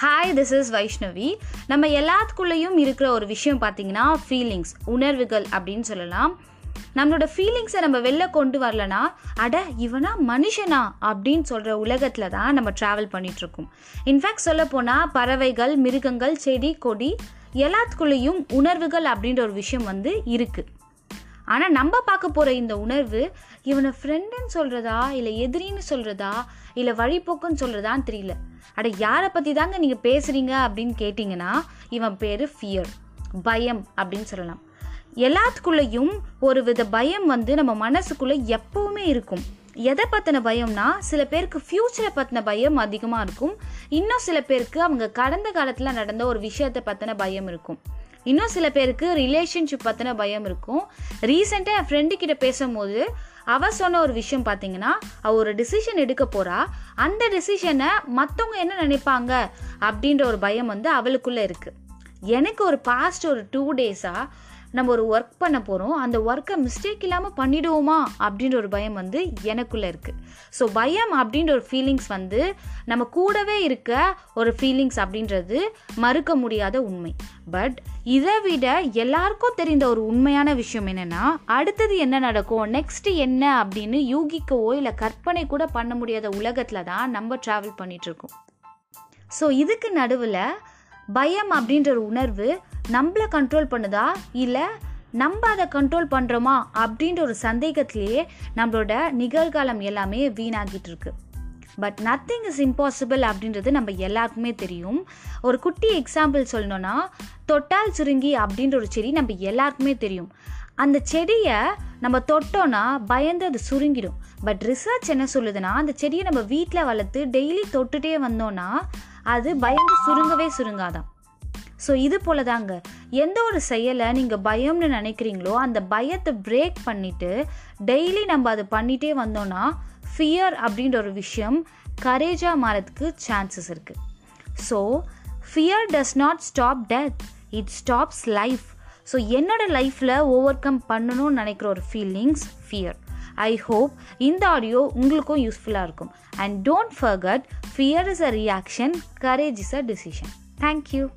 Hi this is Vaishnavi நம்ம எல்லாத்துக்குள்ளேயும் இருக்கிற ஒரு விஷயம் பார்த்தீங்கன்னா ஃபீலிங்ஸ் உணர்வுகள் அப்படின்னு சொல்லலாம். நம்மளோட ஃபீலிங்ஸை நம்ம வெளில கொண்டு வரலனா அட இவனா மனுஷனா அப்படின்னு சொல்கிற உலகத்தில் தான் நம்ம ட்ராவல் பண்ணிகிட்ருக்கோம் இன்ஃபேக்ட் சொல்ல போனால் பறவைகள் மிருகங்கள் செடி கொடி எல்லாத்துக்குள்ளேயும் உணர்வுகள் அப்படின்ற ஒரு விஷயம் வந்து இருக்குது ஆனால் நம்ம பார்க்க போகிற இந்த உணர்வு இவனை ஃப்ரெண்டுன்னு சொல்கிறதா இல்லை எதிரின்னு சொல்கிறதா இல்லை வழிபோக்குன்னு சொல்கிறதான்னு தெரியல. அட யாரை பற்றி தாங்க நீங்கள் பேசுகிறீங்க அப்படின்னு கேட்டிங்கன்னா இவன் பேர் ஃபியர் பயம் அப்படின்னு சொல்லலாம். எல்லாத்துக்குள்ளேயும் ஒரு வித பயம் வந்து நம்ம மனசுக்குள்ளே எப்போவுமே இருக்கும். எதை பற்றின பயம்னா சில பேருக்கு ஃப்யூச்சரை பற்றின பயம் அதிகமாக இருக்கும். இன்னும் சில பேருக்கு அவங்க கடந்த காலத்தில் நடந்த ஒரு விஷயத்தை பற்றின பயம் இருக்கும். இன்னும் சில பேருக்கு ரிலேஷன்ஷிப் பற்றின பயம் இருக்கும். ரீசெண்டாக என் ஃப்ரெண்டு கிட்ட பேசும்போது அவர் சொன்ன ஒரு விஷயம் பார்த்தீங்கன்னா அவள் ஒரு டிசிஷன் எடுக்க போறா. அந்த டிசிஷனை மற்றவங்க என்ன நினைப்பாங்க? அப்படின்ற ஒரு பயம் வந்து அவளுக்குள்ளே இருக்குது எனக்கு ஒரு பாஸ்ட் ஒரு டூ டேஸாக நம்ம ஒரு ஒர்க் பண்ண போகிறோம் அந்த ஒர்க்கை மிஸ்டேக் இல்லாமல் பண்ணிடுவோமா? அப்படின்ற ஒரு பயம் வந்து எனக்குள்ளே இருக்குது ஸோ பயம் அப்படின்ற ஒரு ஃபீலிங்ஸ் வந்து நம்ம கூடவே இருக்க ஒரு ஃபீலிங்ஸ் அப்படின்றது மறுக்க முடியாத உண்மை. பட் இதை விட எல்லாருக்கும் தெரிந்த ஒரு உண்மையான விஷயம் என்னென்னா அடுத்தது என்ன நடக்கும்? நெக்ஸ்ட் என்ன அப்படின்னு யூகிக்கவோ இல்லை கற்பனை கூட பண்ண முடியாத உலகத்தில் தான் நம்ம ட்ராவல் பண்ணிகிட்ருக்கோம் ஸோ இதுக்கு நடுவில் பயம் அப்படின்ற ஒரு உணர்வு நம்மளை கண்ட்ரோல் பண்ணுதா? இல்லை நம்ம அதை கண்ட்ரோல் பண்ணுறோமா அப்படின்ற ஒரு சந்தேகத்திலேயே நம்மளோட நிகழ்காலம் எல்லாமே வீணாகிட்டு இருக்கு. பட் நத்திங் இஸ் இம்பாசிபிள் அப்படின்றது நம்ம எல்லாருக்குமே தெரியும். ஒரு குட்டி எக்ஸாம்பிள் சொல்லணும்னா தொட்டால் சுருங்கி அப்படின்ற ஒரு செடி நம்ம எல்லாருக்குமே தெரியும். அந்த செடியை நம்ம தொட்டோன்னா பயந்து அது சுருங்கிடும். பட் ரிசர்ச் என்ன சொல்லுதுன்னா அந்த செடியை நம்ம வீட்டில் வளர்த்து டெய்லி தொட்டுட்டே வந்தோன்னா அது பயந்து சுருங்கவே சுருங்காதான் ஸோ இது போல தாங்க எந்த ஒரு செயலை நீங்கள் பயம்னு நினைக்கிறீங்களோ அந்த பயத்தை பிரேக் பண்ணிவிட்டு டெய்லி நம்ம அதை பண்ணிகிட்டே வந்தோன்னா ஃபியர் அப்படின்ற ஒரு விஷயம் கரேஜாக மாறதுக்கு சான்சஸ் இருக்குது so fear does not stop death it stops life so என்னோடய லைஃப்பில் ஓவர் கம் பண்ணணும்னு நினைக்கிற ஒரு ஃபீலிங்ஸ் ஃபியர் ஐ ஹோப் இந்த ஆடியோ உங்களுக்கும் யூஸ்ஃபுல்லாக இருக்கும். And don't forget fear is a reaction courage is a decision thank you